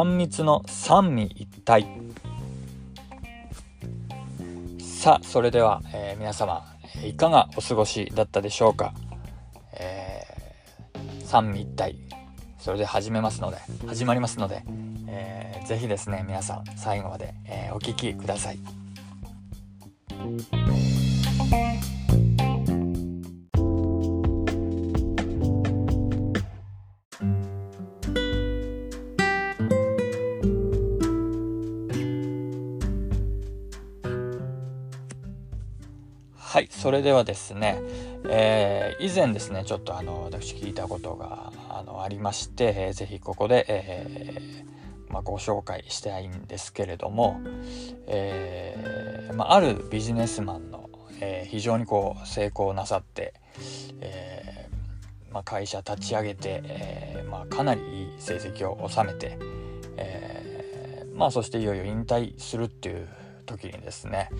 ちゃんみつの三位一体。さあそれでは、えー、皆様いかがお過ごしだったでしょうか、えー、三位一体。それで始めますので始まりますので、えー、ぜひですね皆さん最後まで、えー、お聴きください。それではですね、えー、以前ですねちょっとあの私聞いたことがあのありまして、えー、ぜひここで、えー、まあ、ご紹介したいんですけれども、えまあ、あるビジネスマンの、え非常にこう成功なさって、えまあ、会社立ち上げて、えまかなりいい成績を収めて、えまあ、そしていよいよ引退するっていう時にですね、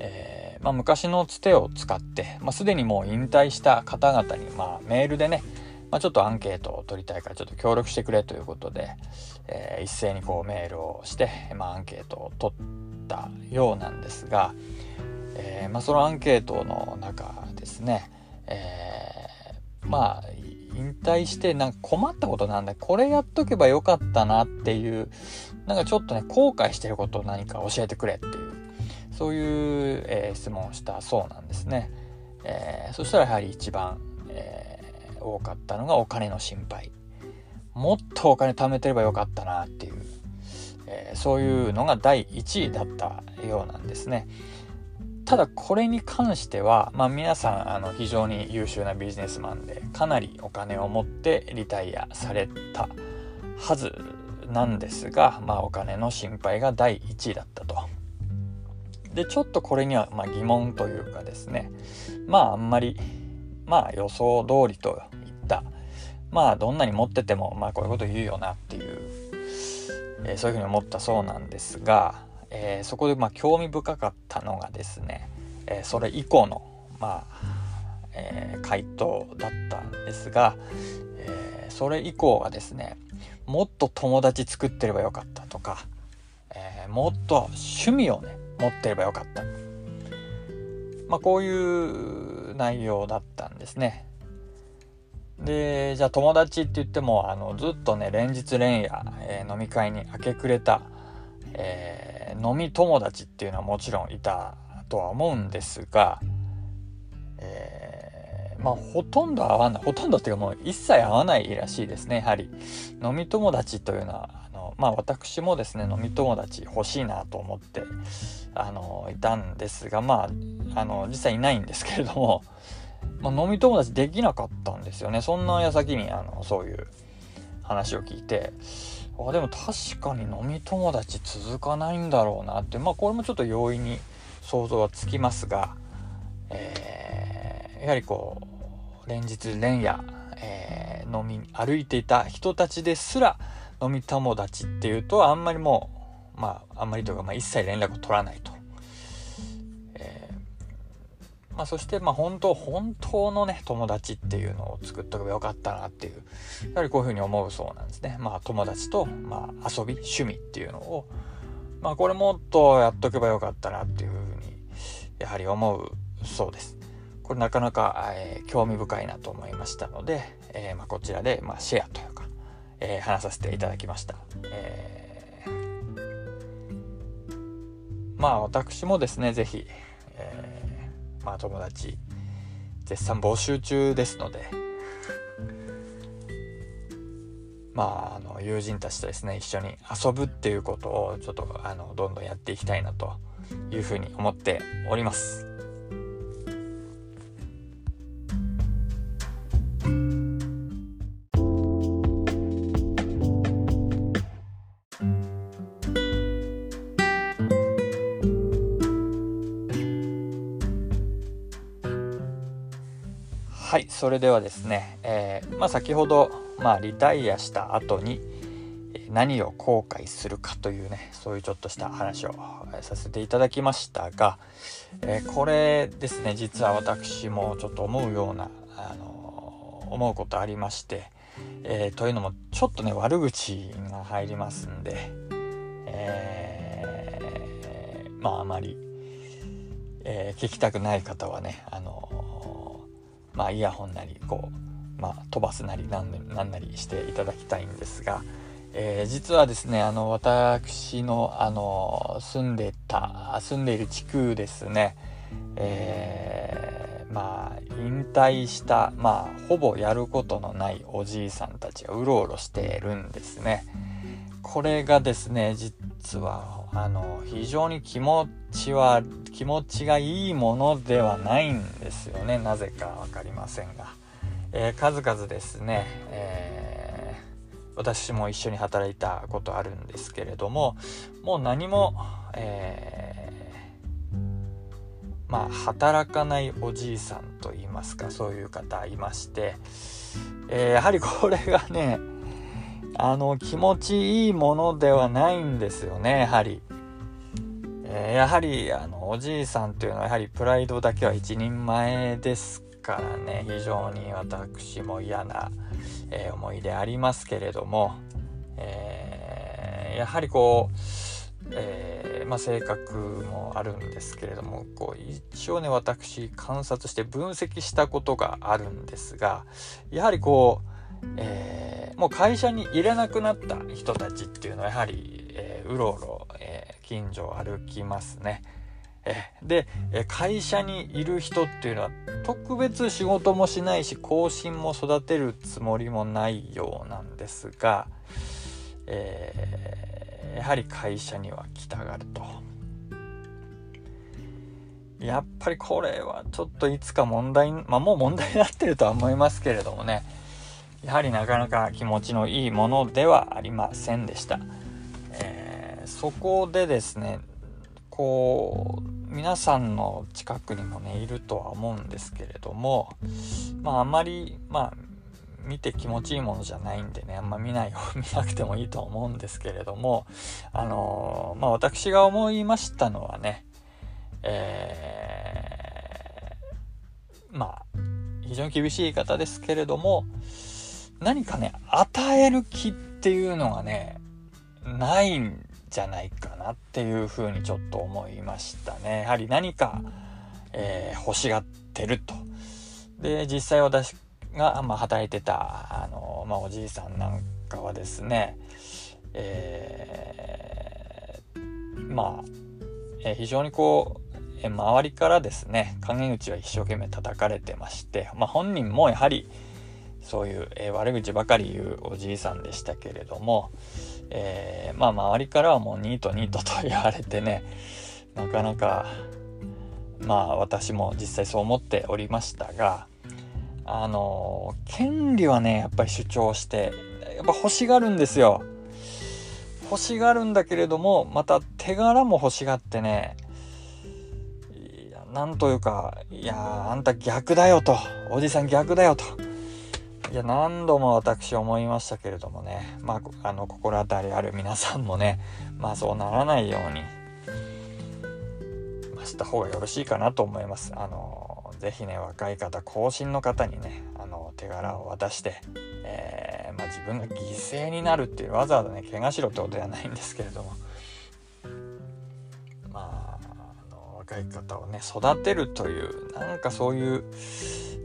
えー、まあ、昔のつてを使って、まあ、すでにもう引退した方々に、まあ、メールでね、まあ、ちょっとアンケートを取りたいからちょっと協力してくれということで、えー、一斉にこうメールをして、まあ、アンケートを取ったようなんですが、えー、まあ、そのアンケートの中ですね、えー、まあ引退してなんか困ったことなんだこれやっとけばよかったなっていうなんかちょっとね後悔してることを何か教えてくれっていうそういう、えー、質問をしたそうなんですね、えー、そしたらやはり一番、えー、多かったのがお金の心配。もっとお金貯めてればよかったなっていう、えそういうのが第1位だったようなんですね。ただこれに関しては、まあ、皆さんあの非常に優秀なビジネスマンでかなりお金を持ってリタイアされたはずなんですが、まあ、お金の心配が第1位だったと。でちょっとこれにはま疑問というかですね。まああんまりまあ予想通りといったまあどんなに持っててもまあこういうこと言うよなっていう、えー、そういうふうに思ったそうなんですがえー、そこでま興味深かったのがですね、えー、それ以降のまあ、え、回答だったんですが、えそれ以降がですねもっと友達作ってればよかったとか、えもっと趣味をね持ってればよかった、まあ、こういう内容だったんですね。でじゃあ友達って言ってもあのずっとね連日連夜、え飲み会に明け暮れた、えー飲み友達っていうのはもちろんいたとは思うんですが、えー、まあほとんど会わないほとんどっていうかもう一切会わないらしいですねやはり飲み友達というのはまあ私もですね飲み友達欲しいなと思ってあのいたんですがまああの実際いないんですけれども、まあ、飲み友達できなかったんですよね。そんな矢先にあのそういう話を聞いてあでも確かに飲み友達続かないんだろうなってまあこれもちょっと容易に想像はつきますが、えー、やはりこう連日連夜、えー、飲み歩いていた人たちですら飲み友達っていうとあんまりもうまああんまりというか、まあ、一切連絡を取らないとえまあ、そしてまあ本当本当のね友達っていうのを作っとけばよかったなっていうやはりこういうふうに思うそうなんですね。まあ友達と、まあ、遊び趣味っていうのをまあこれもっとやっとけばよかったなっていうふうにやはり思うそうです。これなかなか、えー、興味深いなと思いましたので、えー、まあ、こちらで、まあ、シェアというか、えー、話させていただきました。えまあ私もですね是非、えまあ、友達絶賛募集中ですので まああの友人たちとですね一緒に遊ぶっていうことをちょっとあのどんどんやっていきたいなというふうに思っております。それではですね、えー、まあ、先ほど、まあ、リタイアした後に何を後悔するかというねそういうちょっとした話をさせていただきましたが、えー、これですね実は私もちょっと思うようなあの思うことありまして、え、というのもちょっとね悪口が入りますんで、え、まああまり、え、聞きたくない方はねあのまあイヤホンなりこうまあ、飛ばすなりなんなりしていただきたいんですが、えー、実はですねあの私のあの住んでた住んでいる地区ですね、えー、まあ引退したまあほぼやることのないおじいさんたちがうろうろしているんですね。これがですね実はあの非常に気持ちは気持ちがいいものではないんですよねなぜか分かりませんが。えー、数々ですね、えー、私も一緒に働いたことあるんですけれどももう何も、えー、まあ働かないおじいさんといいますかそういう方いまして、えやはりこれがねあの気持ちいいものではないんですよねやはり。えやはりあのおじいさんというのはやはりプライドだけは一人前ですからね。非常に私も嫌な、えー、思い出ありますけれども、えー、やはりこう、え、まあ、性格もあるんですけれどもこう一応ね私観察して分析したことがあるんですがやはりこう、えもう会社に入れなくなった人たちっていうのはやはり、えうろうろ、え近所を歩きますね。で会社にいる人っていうのは特別仕事もしないし更新も育てるつもりもないようなんですが、えー、やはり会社には来たがると。やっぱりこれはちょっといつか問題、まあもう問題になってるとは思いますけれどもね、やはりなかなか気持ちのいいものではありませんでした。そこでですね、こう皆さんの近くにもねいるとは思うんですけれどもまああまりまあ見て気持ちいいものじゃないんでねあんま見ないよ見なくてもいいと思うんですけれどもあのまあ私が思いましたのはねえー、まあ非常に厳しい言い方ですけれども何かね与える気っていうのがねないんじゃないかなっていうふうにちょっと思いましたね。やはり何か、えー、欲しがってると。で、実際私が、まあ、働いてた、あの、まあ、おじいさんなんかはですね、えー、まあ、えー、非常にこう、え周りからですね、陰口は一生懸命叩かれてまして、まあ、本人もやはり、そういう、えー、悪口ばかり言うおじいさんでしたけれども、えー、まあ周りからはもうニートニートと言われてねなかなかまあ私も実際そう思っておりましたがあの権利はねやっぱり主張してやっぱ欲しがるんですよ。欲しがるんだけれどもまた手柄も欲しがってねなんというかいやあんた逆だよとおじさん逆だよといや何度も私思いましたけれどもね。まああの心当たりある皆さんもねまあそうならないように、まあ、した方がよろしいかなと思います。あの是非ね若い方後進の方にねあの手柄を渡して、えー、まあ、自分が犠牲になるっていうわざわざね怪我しろってことではないんですけれども。まああの若い方をね育てるというなんかそういう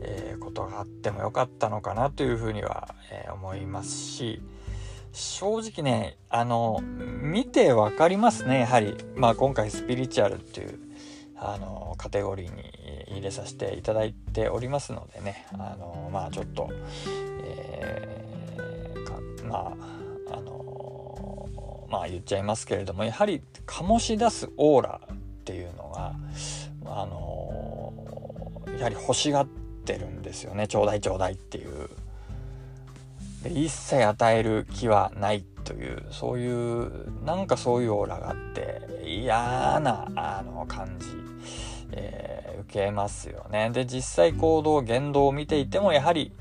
えー、ことがあってもよかったのかなというふうには、えー、思いますし正直ねあの見て分かりますねやはり、まあ、今回スピリチュアルっていうあのカテゴリーに入れさせていただいておりますのでねあのまあちょっと、えー、まああのまあ言っちゃいますけれどもやはり醸し出すオーラっていうのがあのやはり欲しがってってるんですよね。ちょうだいちょうだいっていう。で一切与える気はないというそういうなんかそういうオーラがあって嫌なあの感じ、えー、受けますよね。で実際行動言動を見ていてもやはり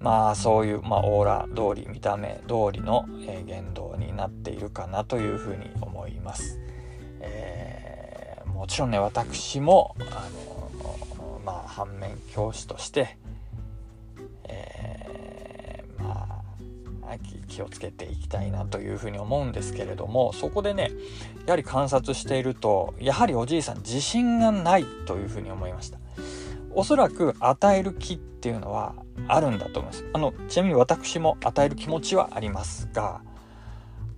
まあそういう、まあ、オーラ通り見た目通りの、えー、言動になっているかなというふうに思います、えー、もちろんね私もあのまあ反面教師として、えー、ま気をつけていきたいなというふうに思うんですけれどもそこでねやはり観察しているとやはりおじいさん自信がないというふうに思いました。おそらく与える気っていうのはあるんだと思います。あのちなみに私も与える気持ちはありますが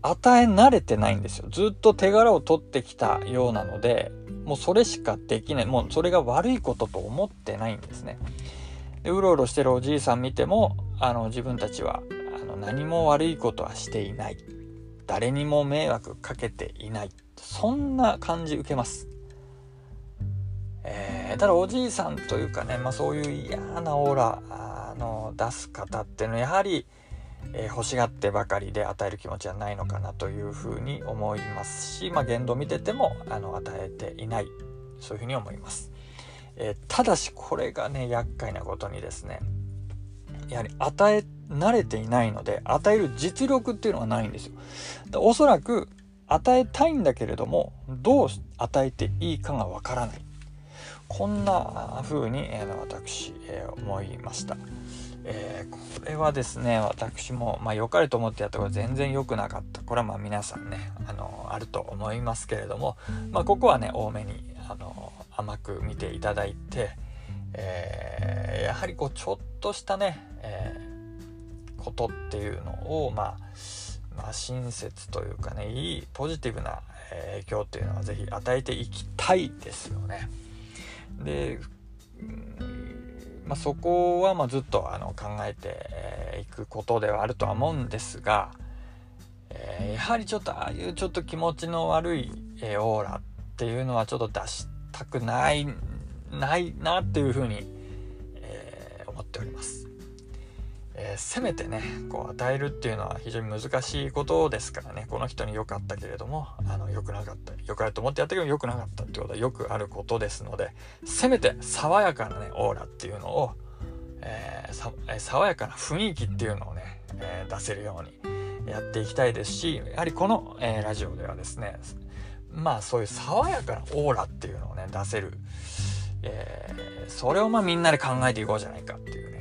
与え慣れてないんですよ。ずっと手柄を取ってきたようなのでもうそれしかできない。もうそれが悪いことと思ってないんですね。でうろうろしてるおじいさん見てもあの自分たちはあの何も悪いことはしていない。誰にも迷惑かけていない。そんな感じ受けます、えー、ただおじいさんというかね、まあ、そういう嫌なオーラの出す方っていうのはやはり、えー、欲しがってばかりで与える気持ちはないのかなというふうに思いますし、まあ、言動見ててもあの与えていないそういうふうに思いますえー、ただしこれがね厄介なことにですねやはり与え慣れていないので与える実力っていうのがないんですよ。おそらく与えたいんだけれどもどう与えていいかがわからないこんな風に、えー、私、えー、思いました。えー、これはですね私もまあ良かれと思ってやったこと全然良くなかったこれはまあ皆さんねあのあると思いますけれどもまあここはね多めにあの甘く見ていただいて、えー、やはりこうちょっとしたね、えー、ことっていうのを、まあ、まあ親切というかねいいポジティブな影響っていうのは是非与えていきたいですよね。で、まあ、そこはまずっとあの考えていくことではあるとは思うんですが、えー、やはりちょっとああいうちょっと気持ちの悪い、えオーラっていうのはちょっと出したくないないなっていうふうに、えー、思っております。ー、せめてねこう与えるっていうのは非常に難しいことですからね。この人に良かったけれどもあの良くなかった。良くあると思ってやったけど良くなかったってことはよくあることですのでせめて爽やかなねオーラっていうのを、えー、爽やかな雰囲気っていうのをね、えー、出せるようにやっていきたいですしやはりこの、えラジオではですねまあそういう爽やかなオーラっていうのをね出せる、え、それをまあみんなで考えていこうじゃないかっていう、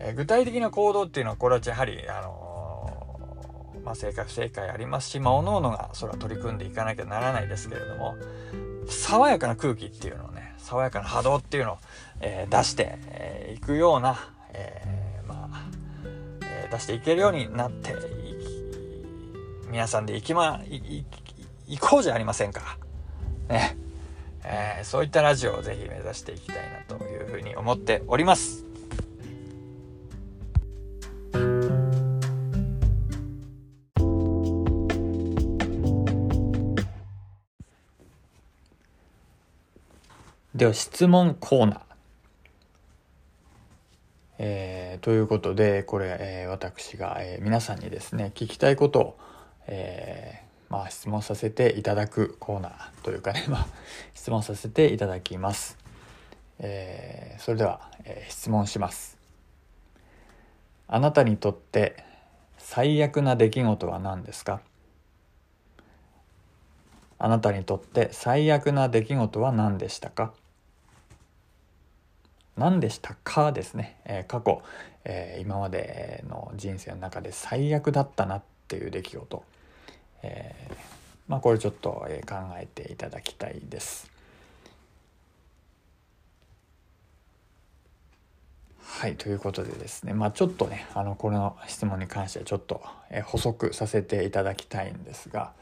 えー、具体的な行動っていうのはこれはやはりあのー、まあ正解不正解ありますしまあ各々がそれは取り組んでいかなきゃならないですけれども爽やかな空気っていうのをね爽やかな波動っていうのを、えー、出してい、えー、くような、えー、まあ、えー、出していけるようになって皆さんでいきまい行こうじゃありませんか。ね。えー、そういったラジオをぜひ目指していきたいなというふうに思っております。では質問コーナー。えー、ということでこれ、えー、私が、えー、皆さんにですね聞きたいことを、えー、まあ、質問させていただくコーナーというかね、まあ、質問させていただきます。えー、それでは、えー、質問します。あなたにとって最悪な出来事は何ですか？あなたにとって最悪な出来事は何でしたか？何でしたかですね、えー、過去、えー、今までの人生の中で最悪だったなっていう出来事。えー、まあ、これちょっと、え考えていただきたいです。はいということでですね。まあちょっとねあのこの質問に関してはちょっと、え補足させていただきたいんですが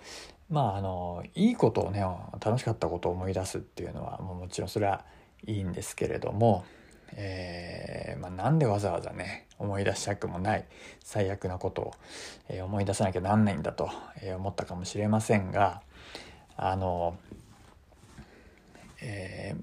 まああのいいことをね楽しかったことを思い出すっていうのはもうもちろんそれはいいんですけれどもえー、まあ、なんでわざわざね思い出したくもない最悪なことを、えー、思い出さなきゃなんないんだと、えー、思ったかもしれませんがあの、え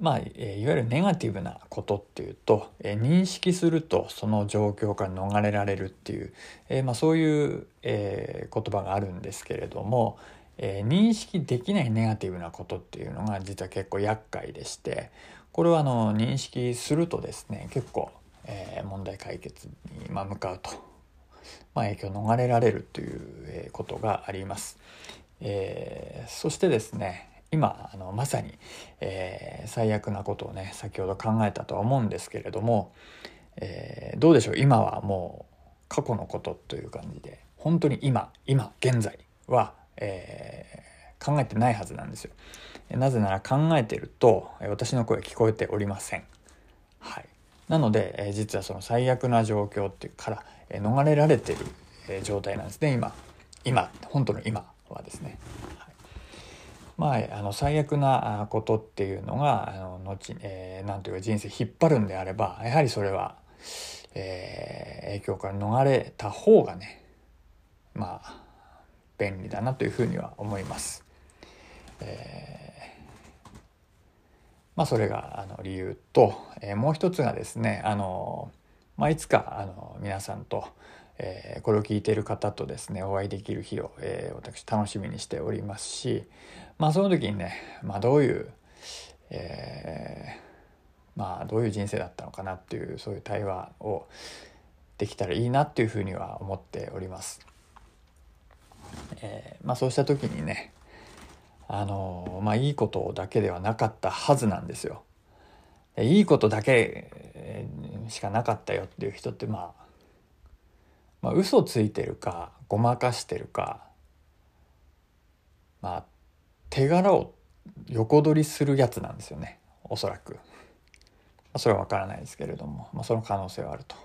まあ、えいわゆるネガティブなことっていうと、え認識するとその状況から逃れられるっていう、えまあ、そういう、え言葉があるんですけれども、え認識できないネガティブなことっていうのが実は結構厄介でしてこれはあの認識するとですね結構、えー、問題解決に、向かうと、まあ、影響を逃れられるという、ことがあります。えー、そしてですね今あのまさに、えー、最悪なことをね先ほど考えたとは思うんですけれども、えー、どうでしょう？今はもう過去のことという感じで本当に今今現在は、えー、考えてないはずなんですよ。なぜなら考えてると私の声聞こえておりません。はい、なので、え実はその最悪な状況っていうから、え逃れられてる、え状態なんですね今今本当の今はですね。まあ、あの最悪なことっていうのがあの後、えー、なんというか人生引っ張るんであればやはりそれは、えー、影響から逃れた方がねまあ便利だなというふうには思います。えー、まあそれがあの理由と、えー、もう一つがですねあの、まあ、いつかあの皆さんと、えー、これを聞いている方とですねお会いできる日を、え、私楽しみにしておりますしまあその時にね、まあ、どういう、え、まあどういう人生だったのかなっていうそういう対話をできたらいいなっていうふうには思っております。え、まあそうした時にねあのまあいいことだけではなかったはずなんですよ。いいことだけしかなかったよっていう人ってまあまあ、嘘ついてるかごまかしてるかまあ手柄を横取りするやつなんですよね。おそらく、それは分からないですけれども、まあ、その可能性はあると。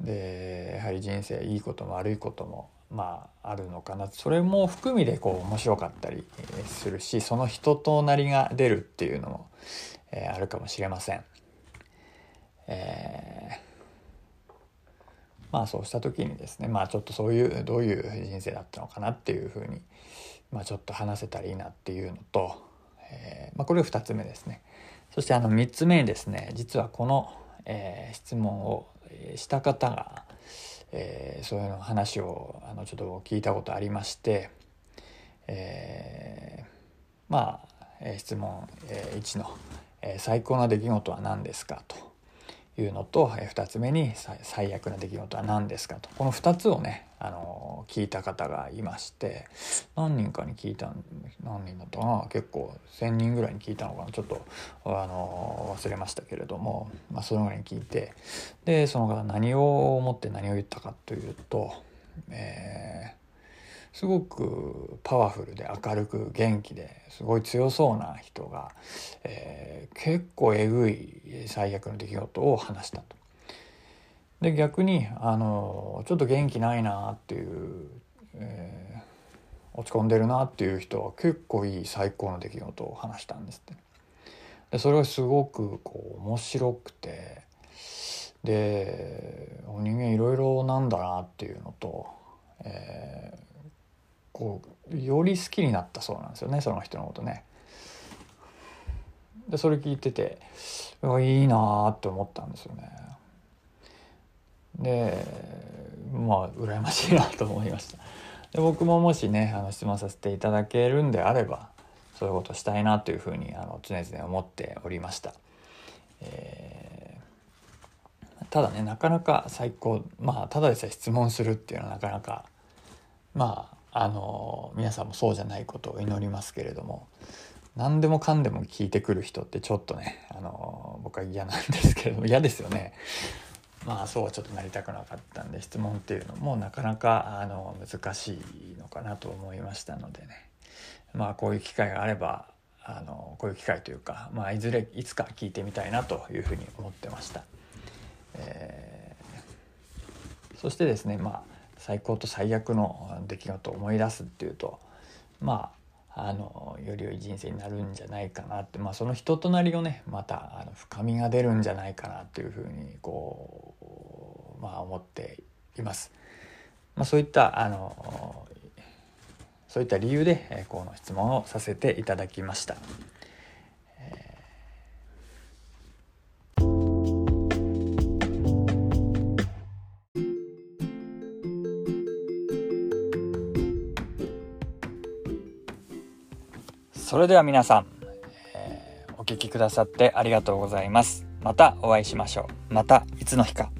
でやはり人生いいことも悪いこともまああるのかなそれも含みでこう面白かったりするしその人となりが出るっていうのも、えー、あるかもしれません。えーまあそうした時にですねまあちょっとそういうどういう人生だったのかなっていうふうに、まあ、ちょっと話せたらいいなっていうのと、えーまあ、これが2つ目ですねそしてあの3つ目にですね実はこの、え、質問をした方が、えー、そういう話をあのちょっと聞いたことありまして、えー、まあ、えー、質問、えー、1の、えー「最高な出来事は何ですか?」と。いうのと、え2つ目に最悪な出来事は何ですかとこの2つをねあの聞いた方がいまして何人かに聞いた何人だったかな結構1,000人ぐらいに聞いたのかなちょっとあの忘れましたけれども、まあ、そのぐらいに聞いてでその方何を思って何を言ったかというと、えすごくパワフルで明るく元気ですごい強そうな人が、えー、結構えぐい最悪の出来事を話したと。で逆にあのちょっと元気ないなっていう、えー、落ち込んでるなっていう人は結構いい最高の出来事を話したんですって。でそれがすごくこう面白くてで人間いろいろなんだなっていうのと、えー、こうより好きになったそうなんですよねその人のことね。でそれ聞いてていいなって思ったんですよね。でまあ羨ましいなと思いました。で僕ももしねあの質問させていただけるんであればそういうことしたいなというふうにあの常々思っておりました。えー、ただねなかなか最高まあただでさえ質問するっていうのはなかなかまああの皆さんもそうじゃないことを祈りますけれども何でもかんでも聞いてくる人ってちょっとねあの僕は嫌なんですけれども嫌ですよね。まあそうはちょっとなりたくなかったんで質問っていうのもなかなかあの難しいのかなと思いましたのでねまあこういう機会があればあのこういう機会というか、まあ、いずれいつか聞いてみたいなというふうに思ってました。えー、そしてですねまあ最高と最悪の出来事を思い出すっていうとまああのより良い人生になるんじゃないかなって、まあ、その人となりをねまたあの深みが出るんじゃないかなというふうにこう、まあ、思っています。まあ、そういったあのそういった理由でこの質問をさせていただきました。それでは皆さん、えー、お聴きくださってありがとうございます。またお会いしましょう。またいつの日か。